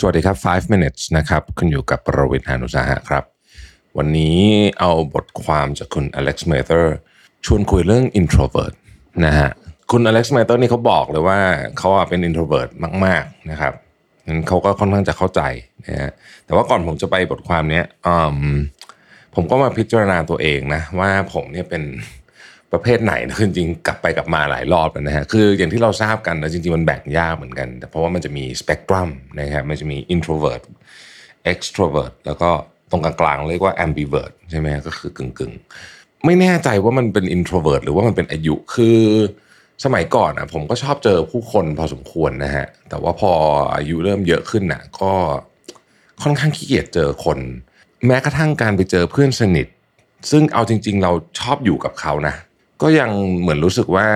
สวัสดีครับ 5 minutes นะครับ คุณอยู่กับประวิทยานุสาหะครับ วันนี้เอาบทความจากคุณ Alex m a t h e r ชวนคุยเรื่อง introvert นะฮะ คุณ Alex m a t h e r นี่เขาบอกเลยว่าเขาเป็น introvert มาก ๆ นะครับนั้นเขาก็ค่อนข้างจะเข้าใจนะฮะ แต่ว่าก่อนผมจะไปบทความเนี้ยอืมผมก็มาพิจารณาตัวเองนะ ว่าผมเนี่ยเป็น ประเภทไหนนะคือจริงๆกลับไปกลับมาหลายรอบนะฮะคืออย่างที่เราทราบกันนะจริงๆมันแบ่งยากเหมือนกัน แต่เพราะว่ามันจะมีสเปกตรัมนะครับมันจะมี introvert extrovert แล้วก็ตรงกลางๆเรียกว่า ambivert ใช่ไหมก็คือกึ่งๆ ไม่แน่ใจว่ามันเป็น introvert หรือว่ามันเป็นอายุคือสมัยก่อนอะผมก็ชอบเจอผู้คนพอสมควรนะฮะแต่ว่าพออายุเริ่มเยอะขึ้นน่ะก็ค่อนข้างขี้เกียจเจอคน แม้กระทั่งการไปเจอเพื่อนสนิท ซึ่งเอาจริง ๆ เราชอบอยู่กับเขานะ ก็ยังเหมือนรู้สึกว่า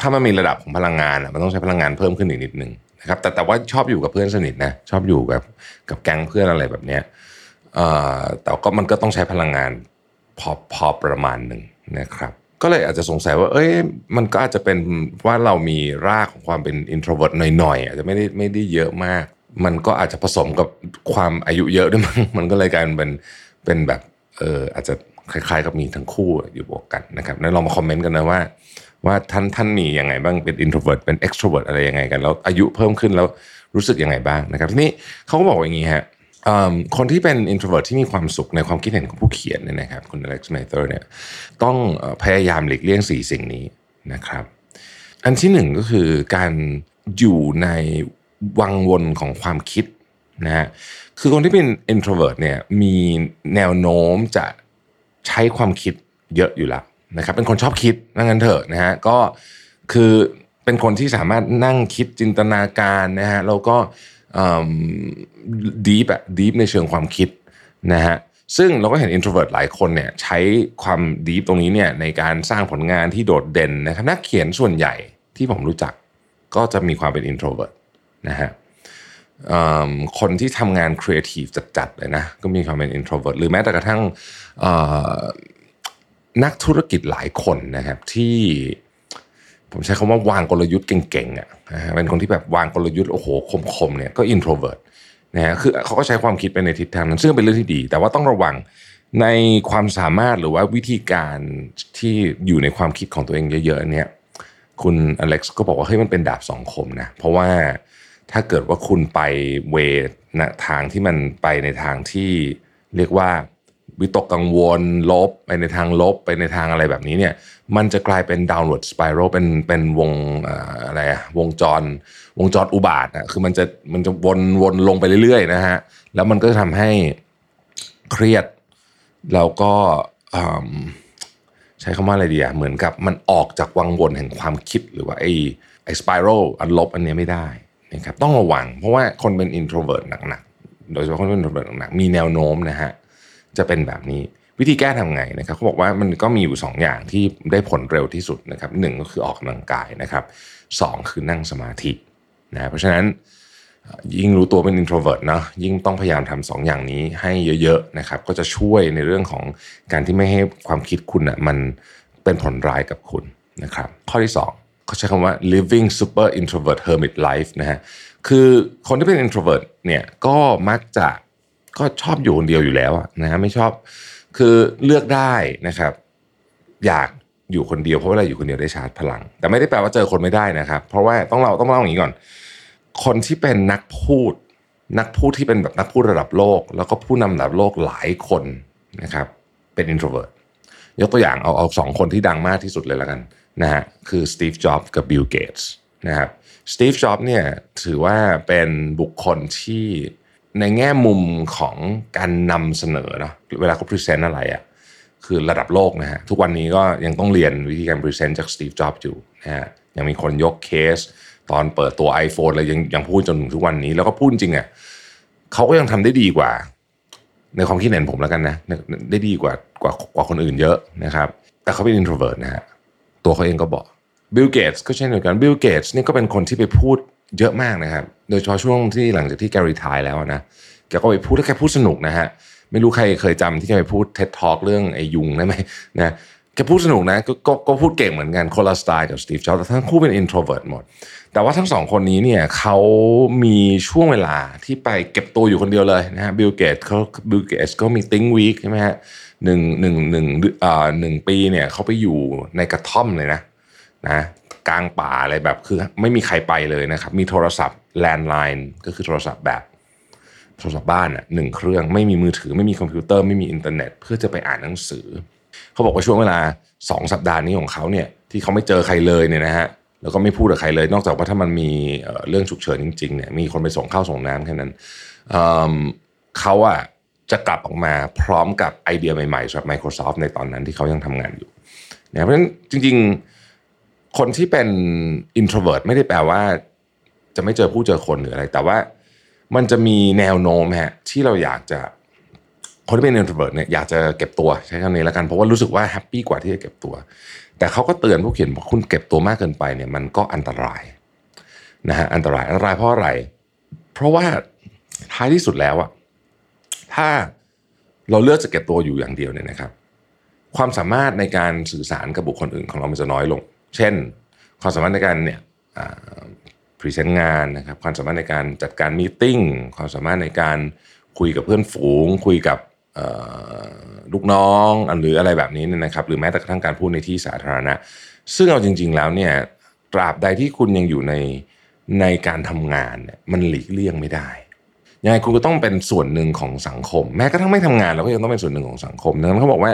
ถ้ามันมีระดับของพลังงานอะมันต้องใช้พลังงานเพิ่มขึ้นอีกนิดนึงนะครับ แต่แต่ว่าชอบอยู่กับเพื่อนสนิทนะชอบอยู่กับกับแก๊งเพื่อนอะไรแบบเนี้ยแต่ก็มันก็ต้องใช้พลังงานพอพอประมาณหนึ่งนะครับ ก็เลยอาจจะสงสัยว่า เอ้ยมันก็อาจจะเป็นว่าเรามีรากของความเป็น introvert หน่อยๆอาจจะไม่ได้ไม่ได้เยอะมาก มันก็อาจจะผสมกับความอายุเยอะด้วยมั้งมันก็เลยกลายเป็นเป็นแบบเอออาจจะ คล้ายๆกับมีทั้งคู่อยู่บวกกันนะครับแล้วลองมาคอมเมนต์กันนะว่า ว่าท่านท่านมียังไงบ้างเป็น introvert เป็น extrovert อะไรยังไงกัน แล้วอายุเพิ่มขึ้นแล้วรู้สึกยังไงบ้างนะครับ ทีนี้เขาก็บอกว่าอย่างนี้ฮะคนที่เป็น introvert ที่มีความสุขในความคิดเห็นของผู้เขียนเนี่ยนะครับคุณ Alex m a t h e r เนี่ยต้องพยายามหลีกเลี่ยง4สิ่งนี้นะครับ อันที่หนึ่งก็คือการอยู่ในวังวนของความคิดนะฮะคือคนที่เป็น introvert เนี่ยมีแนวโน้มจะ ใช้ความคิดเยอะอยู่แล้วนะครับเป็นคนชอบคิดนั่งั้นเถอะนะฮะก็คือเป็นคนที่สามารถนั่งคิดจินตนาการนะฮะแล้วก็ดีฟอะดีฟในเชิงความคิดนะฮะซึ่งเราก็เห็น introvert หลายคนเนี่ยใช้ความดีฟตรงนี้เนี่ยในการสร้างผลงานที่โดดเด่นนะครับนักเขียนส่วนใหญ่ที่ผมรู้จักก็จะมีความเป็น introvert นะฮะเคนที่ทำงานครีเอทีฟจัดๆเลยนะ ก็มีความเป็น introvert หรือแม้แต่กระทั่งนักธุรกิจหลายคนนะครับที่ผมใช้คำว่าวางกลยุทธ์เก่งๆอะนะฮะเป็นคนที่แบบวางกลยุทธ์โอ้โหคมๆเนี่ยก็ introvert นะฮะคือเขาก็ใช้ความคิดไปในทิศทางนั้นซึ่งเป็นเรื่องที่ดี แต่ว่าต้องระวังในความสามารถหรือว่าวิธีการที่อยู่ในความคิดของตัวเองเยอะๆเนี่ยคุณอเล็กซ์ก็บอกว่าเฮ้ยมันเป็นดาบสองคมนะเพราะว่า ถ้าเกิดว่าคุณไปเวนะทางที่มันไปในทางที่เรียกว่าวิตกกังวลลบ ไปในทางลบ ไปในทางอะไรแบบนี้เนี่ย มันจะกลายเป็น downward spiral เป็นเป็นวงอะไรอะวงจร วงจรอุบาทอะคือมันจะมันจะวนวนลงไปเรื่อยๆนะฮะ แล้วมันก็จะทำให้เครียด แล้วก็ใช้คำว่าอะไรดีอะเหมือนกับมันออกจากวังวนแห่งความคิดหรือว่าไอ้ไอ้สไปรัลอันลบอันเนี้ยไม่ได้ นะครับต้องระวัง เพราะว่าคนเป็น introvert หนักๆ โดยเฉพาะคนเป็น introvert หนักๆ มีแนวโน้มนะฮะจะเป็นแบบนี้วิธีแก้ทำไงนะครับเขาบอกว่ามันก็มีอยู่ 2 อย่างที่ได้ผลเร็วที่สุดนะครับหนึ่งก็คือออกกำลังกายนะครับสองคือนั่งสมาธินะเพราะฉะนั้นยิ่งรู้ตัวเป็น introvert เนอะยิ่งต้องพยายามทำสองอย่างนี้ให้เยอะๆนะครับก็จะช่วยในเรื่องของการที่ไม่ให้ความคิดคุณอะมันเป็นผลร้ายกับคุณนะครับข้อที่สอง เขาใช้คำว่า living super introvert hermit life นะฮะคือคนที่เป็น introvert เนี่ยก็มักจะก็ชอบอยู่คนเดียวอยู่แล้วนะฮะไม่ชอบคือเลือกได้นะครับ อยากอยู่คนเดียวเพราะเวลาอยู่คนเดียวได้ชาร์จพลัง แต่ไม่ได้แปลว่าเจอคนไม่ได้นะครับ เพราะว่าต้องเราต้องเล่าอย่างนี้ก่อน คนที่เป็นนักพูด นักพูดที่เป็นแบบนักพูดระดับโลก แล้วก็ผู้นำระดับโลกหลายคนนะครับ เป็น introvert ยกตัวอย่างเอาเอาสองคนที่ดังมากที่สุดเลยแล้วกัน นะฮะคือสตีฟจ็อบส์กับบิลเกตส์นะครับสตีฟจ็อบส์เนี่ยถือว่าเป็นบุคคลที่ในแง่มุมของการนำเสนอเนาะเวลาเขา present อะไรอะ่ะคือระดับโลกนะฮะทุกวันนี้ก็ยังต้องเรียนวิธีการ present จากสตีฟจ็อบส์อยู่นะฮะยังมีคนยกเคส ตอนเปิดตัว iPhone เลยยังยังพูดจนถึงทุกวันนี้ แล้วก็พูดจริงอะเขาก็ยังทำได้ดีกว่า ในความคิดเห็นผมแล้วกันนะ ได้ดีกว่ากว่ากว่าคนอื่นเยอะนะครับ แต่เขาเป็น introvert นะฮะ ตัวเขาเองก็บอกบิลเกตส์ก็เช่นเดียวกันบิลเกตส์นี่ก็เป็นคนที่ไปพูดเยอะมากนะครับโดยเฉพาะช่วงที่หลังจากที่แก retire แล้วนะแกก็ไปพูดแล้วแกพูดสนุกนะฮะไม่รู้ใครเคยจำที่แกไปพูด TED Talk เรื่องไอ้ยุงได้ไหมนะ แกพูดสนุกนะแกก็ก็พูดเก่งเหมือนกันคนละสไตล์กับสตีฟจ็อบส์แต่ทั้งคู่เป็น introvert หมด แต่ว่าทั้งสองคนนี้เนี่ยเขามีช่วงเวลาที่ไปเก็บตัวอยู่คนเดียวเลยนะฮะ Bill Gates เขา Bill Gates ก็มี Think Week ใช่ไหมฮะหนึ่งหนึ่งหนึ่งอ่าหนึ่งปีเนี่ยเขาไปอยู่ในกระท่อมเลยนะนะกลางป่าอะไรแบบคือไม่มีใครไปเลยนะครับ มีโทรศัพท์ landline ก็คือโทรศัพท์แบบโทรศัพท์บ้านอะหนึ่งเครื่องไม่มีมือถือไม่มีคอมพิวเตอร์ไม่มีอินเทอร์เน็ต เพื่อจะไปอ่านหนังสือ เขาบอกว่าช่วงเวลาสองสัปดาห์นี้ของเขาเนี่ยที่เขาไม่เจอใครเลยเนี่ยนะฮะแล้วก็ไม่พูดกับใครเลย นอกจากว่าถ้ามันมีเรื่องฉุกเฉินจริงๆเนี่ยมีคนไปส่งข้าวส่งน้ำแค่นั้นเเขาอะจะกลับออกมาพร้อมกับไอเดียใหม่ๆสำหรับ Microsoft ในตอนนั้นที่เขายังทำงานอยู่นะเพราะฉะนั้นจริง ๆ คนที่เป็น introvert ไม่ได้แปลว่า จะไม่เจอผู้เจอคนหรืออะไร แต่ว่ามันจะมีแนวโน้มฮะที่เราอยากจะ คนที่เป็น introvert เนี่ยอยากจะเก็บตัวใช้คำนี้แล้วกันเพราะว่ารู้สึกว่า happy กว่าที่จะเก็บตัว แต่เขาก็เตือนผู้เขียนบอกคุณเก็บตัวมากเกินไปเนี่ยมันก็อันตรายนะฮะอันตรายอันตรายเพราะอะไร เพราะว่าท้ายที่สุดแล้วอะถ้าเราเลือกจะเก็บตัวอยู่อย่างเดียวเนี่ยนะครับ ความสามารถในการสื่อสารกับบุคคลอื่นของเรามันจะน้อยลง เช่น ความสามารถในการเนี่ย present งานนะครับ ความสามารถในการจัดการ meeting ความสามารถในการคุยกับเพื่อนฝูง คุยกับ ลูกน้องหรืออะไรแบบนี้นะครับ หรือแม้แต่กระทั่งการพูดในที่สาธารณะ ซึ่งเอาจริง ๆ แล้วเนี่ยตราบใดที่คุณยังอยู่ในในการทำงานเนี่ยมันหลีกเลี่ยงไม่ได้ยังไงคุณก็ต้องเป็นส่วนหนึ่งของสังคม แม้กระทั่งไม่ทำงานเราก็ยังต้องเป็นส่วนหนึ่งของสังคมดังนั้นเขาบอกว่า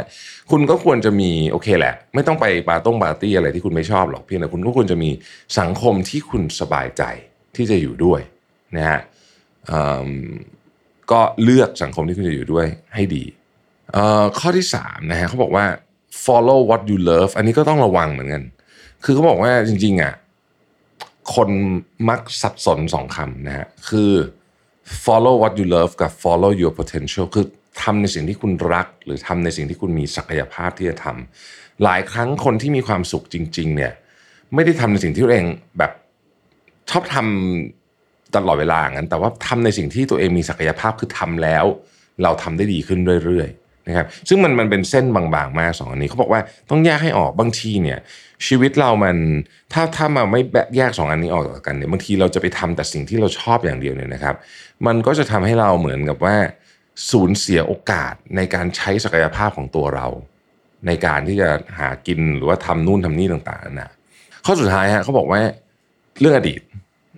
คุณก็ควรจะมีโอเคแหละ ไม่ต้องไปปาต้งปาร์ตี้อะไรที่คุณไม่ชอบหรอกเพียงแต่คุณก็ควรจะมีสังคมที่คุณสบายใจที่จะอยู่ด้วยนะฮะ ก็เลือกสังคมที่คุณจะอยู่ด้วยให้ดีข้อที่3นะฮะเขาบอกว่า follow what you love อันนี้ก็ต้องระวังเหมือนกัน คือเขาบอกว่าจริงๆอะคนมักสับสนสองคำนะฮะคือ follow what you love กับ follow your potential คือทำในสิ่งที่คุณรัก หรือทำในสิ่งที่คุณมีศักยภาพที่จะทำหลายครั้งคนที่มีความสุขจริง ๆ เนี่ยไม่ได้ทำในสิ่งที่ตัวเองแบบชอบทำ ตลอดเวลางั้น แต่ว่าทำในสิ่งที่ตัวเองมีศักยภาพคือทำแล้ว เราทำได้ดีขึ้นเรื่อยๆนะครับซึ่งมันมันเป็นเส้นบางๆมากสองอันนี้เขาบอกว่าต้องแยกให้ออกบางทีเนี่ยชีวิตเรามันถ้าถ้ามาไม่แยกสองอันนี้ออกกกันเนี่ยบางทีเราจะไปทำแต่สิ่งที่เราชอบอย่างเดียวเนี่ยนะครับ มันก็จะทำให้เราเหมือนกับว่าสูญเสียโอกาสในการใช้ศักยภาพของตัวเรา ในการที่จะหากินหรือว่าทำนู่นทำนี่ต่างๆนะข้อสุดท้ายฮะเขาบอกว่าเรื่องอดีต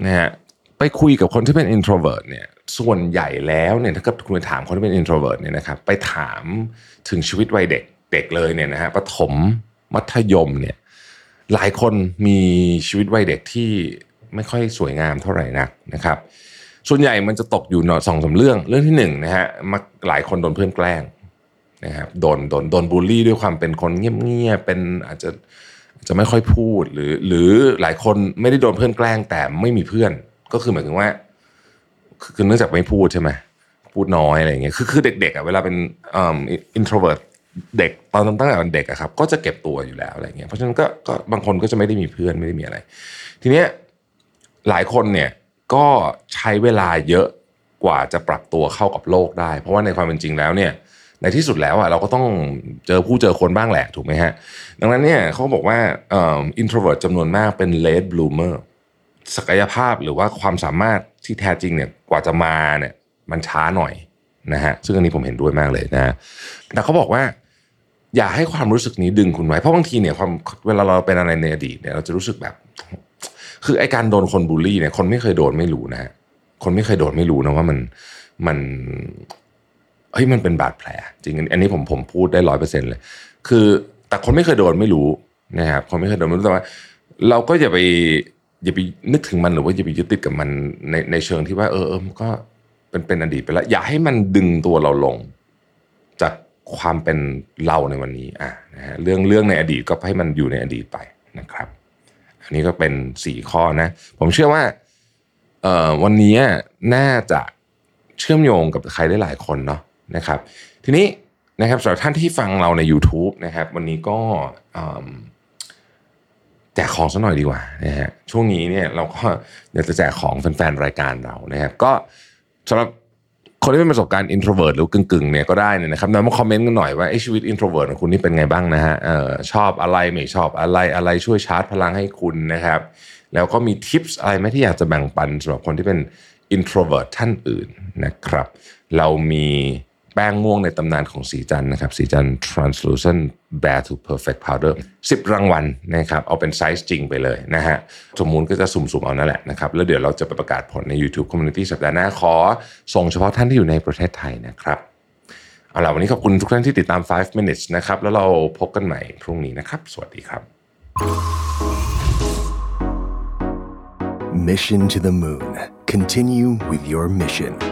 นะฮะ ไปคุยกับคนที่เป็น introvert เนี่ยส่วนใหญ่แล้วเนี่ยถ้าเกิดคุณไปถามคนที่เป็น introvert เนี่ยนะครับไปถามถึงชีวิตวัยเด็กเด็กเลยเนี่ยนะฮะประถมมัธยมเนี่ยหลายคนมีชีวิตวัยเด็กที่ไม่ค่อยสวยงามเท่าไหร่นักนะครับ ส่วนใหญ่มันจะตกอยู่หนอสองสาเรื่องเรื่องที่หนึ่งนะฮะมักหลายคนโดนเพื่อนแกล้งนะครับโดนโดนโดนบูลลี่ด้วยความเป็นคนเเงียบๆเป็นอาจจะจะไม่ค่อยพูดหรือหรือหลายคนไม่ได้โดนเพื่อนแกล้งแต่ไม่มีเพื่อน ก็คือหมายถึงว่า คือเนื่องจากไม่พูดใช่ไหมพูดน้อยอะไรอย่างเงี้ยคือคือเด็กๆอะเวลาเป็นอ่า introvert เด็กตอนตั้งแต่เด็กอะครับ ก็จะเก็บตัวอยู่แล้วอะไรเงี้ยเพราะฉะนั้นก็ก็บางคนก็จะไม่ได้มีเพื่อนไม่ได้มีอะไร ทีเนี้ยหลายคนเนี่ยก็ใช้เวลาเยอะกว่าจะปรับตัวเข้ากับโลกได้ เพราะว่าในความเป็นจริงแล้วเนี่ยในที่สุดแล้วอะเราก็ต้องเจอผู้เจอคนบ้างแหละถูกไหมฮะ ดังนั้นเนี่ยเขาบอกว่า introvert จำนวนมากเป็น late bloomer ศักยภาพหรือว่าความสามารถที่แท้จริงเนี่ยกว่าจะมาเนี่ยมันช้าหน่อยนะฮะซึ่งอันนี้ผมเห็นด้วยมากเลยนะ แต่เขาบอกว่า อย่าให้ความรู้สึกนี้ดึงคุณไว้เพราะบางทีเนี่ยความเวลาเราเป็นอะไรในอดีตเนี่ยเราจะรู้สึกแบบ คือไอการโดนคนบูลลี่เนี่ยคนไม่เคยโดนไม่รู้นะฮะคนไม่เคยโดนไม่รู้นะว่ามันมันเฮ้ยมันเป็นบาดแผล จริงอันนี้ผมผมพูดได้ร้อยเปอร์เซ็นต์เลย คือแต่คนไม่เคยโดนไม่รู้นะครับคนไม่เคยโดนไม่รู้แต่ว่า เราก็อย่าไป อย่าไปนึกถึงมันหรือว่าอย่าไปยึดติดกับมันในในเชิงที่ว่า เออเออก็เป็นเป็นอดีตไปแล้ว อย่าให้มันดึงตัวเราลง จากความเป็นเราในวันนี้อะนะฮะเรื่องเรื่องในอดีตก็ให้มันอยู่ในอดีตไปนะครับ อันนี้ก็เป็น4ข้อนะ ผมเชื่อว่าเอ่อวันนี้น่าจะเชื่อมโยงกับใครได้หลายคนเนาะนะครับ ทีนี้นะครับสำหรับท่านที่ฟังเราใน YouTube นะครับ วันนี้ก็อ แจกของสักหน่อยดีกว่านะฮะช่วงนี้เนี่ยเราก็อยากจะแจกของแฟนๆรายการเรานะครับก็สำหรับคนที่เป็นประสบการณ์ introvert หรือกึ่งๆเนี่ยก็ได้เนี่ยนะครับมาคอมเมนต์กันหน่อยว่าไอ้ชีวิต introvert ของคุณนี่เป็นไงบ้างนะฮะเออชอบอะไรไม่ชอบอะไรอะไรช่วยชาร์จพลังให้คุณนะครับ แล้วก็มี tips อะไรไหมที่อยากจะแบ่งปันสำหรับคนที่เป็น introvert ท่านอื่นนะครับ เรามี แป้งม่วงในตำนานของศรีจันทร์นะครับศรีจันทร์ translucent bare to perfect powder 10 รางวัลนะครับเอาเป็นไซส์จริงไปเลยนะฮะสมมูลก็จะสุ่มๆเอานั่นแหละนะครับแล้วเดี๋ยวเราจะไปประกาศผลใน YouTube Community สัปดาห์หน้าขอ ส่งเฉพาะท่านที่อยู่ในประเทศไทยนะครับเอาล่ะวันนี้ขอบคุณทุกท่านที่ติดตาม 5 minutes นะครับแล้วเราพบกันใหม่พรุ่งนี้นะครับ สวัสดีครับ Mission to the Moon. Continue with your mission.